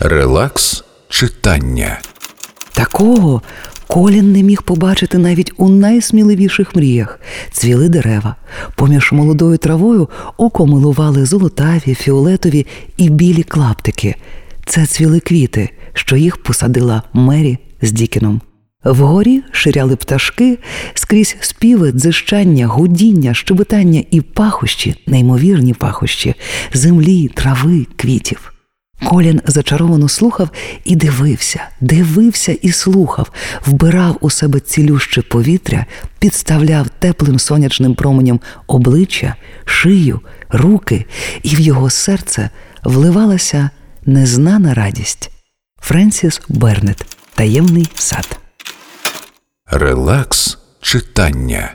Релакс читання. Такого Колін не міг побачити навіть у найсміливіших мріях. Цвіли дерева. Поміж молодою травою око милували золотаві, фіолетові і білі клаптики. Це цвіли квіти, що їх посадила Мері з Дікіном. Вгорі ширяли пташки скрізь співи, дзижчання, гудіння, щебетання і пахощі, неймовірні пахощі, землі, трави, квітів. Колін зачаровано слухав і дивився, дивився і слухав, вбирав у себе цілюще повітря, підставляв теплим сонячним променем обличчя, шию, руки, і в його серце вливалася незнана радість. Френсіс Бернет Таємний сад. Релакс читання.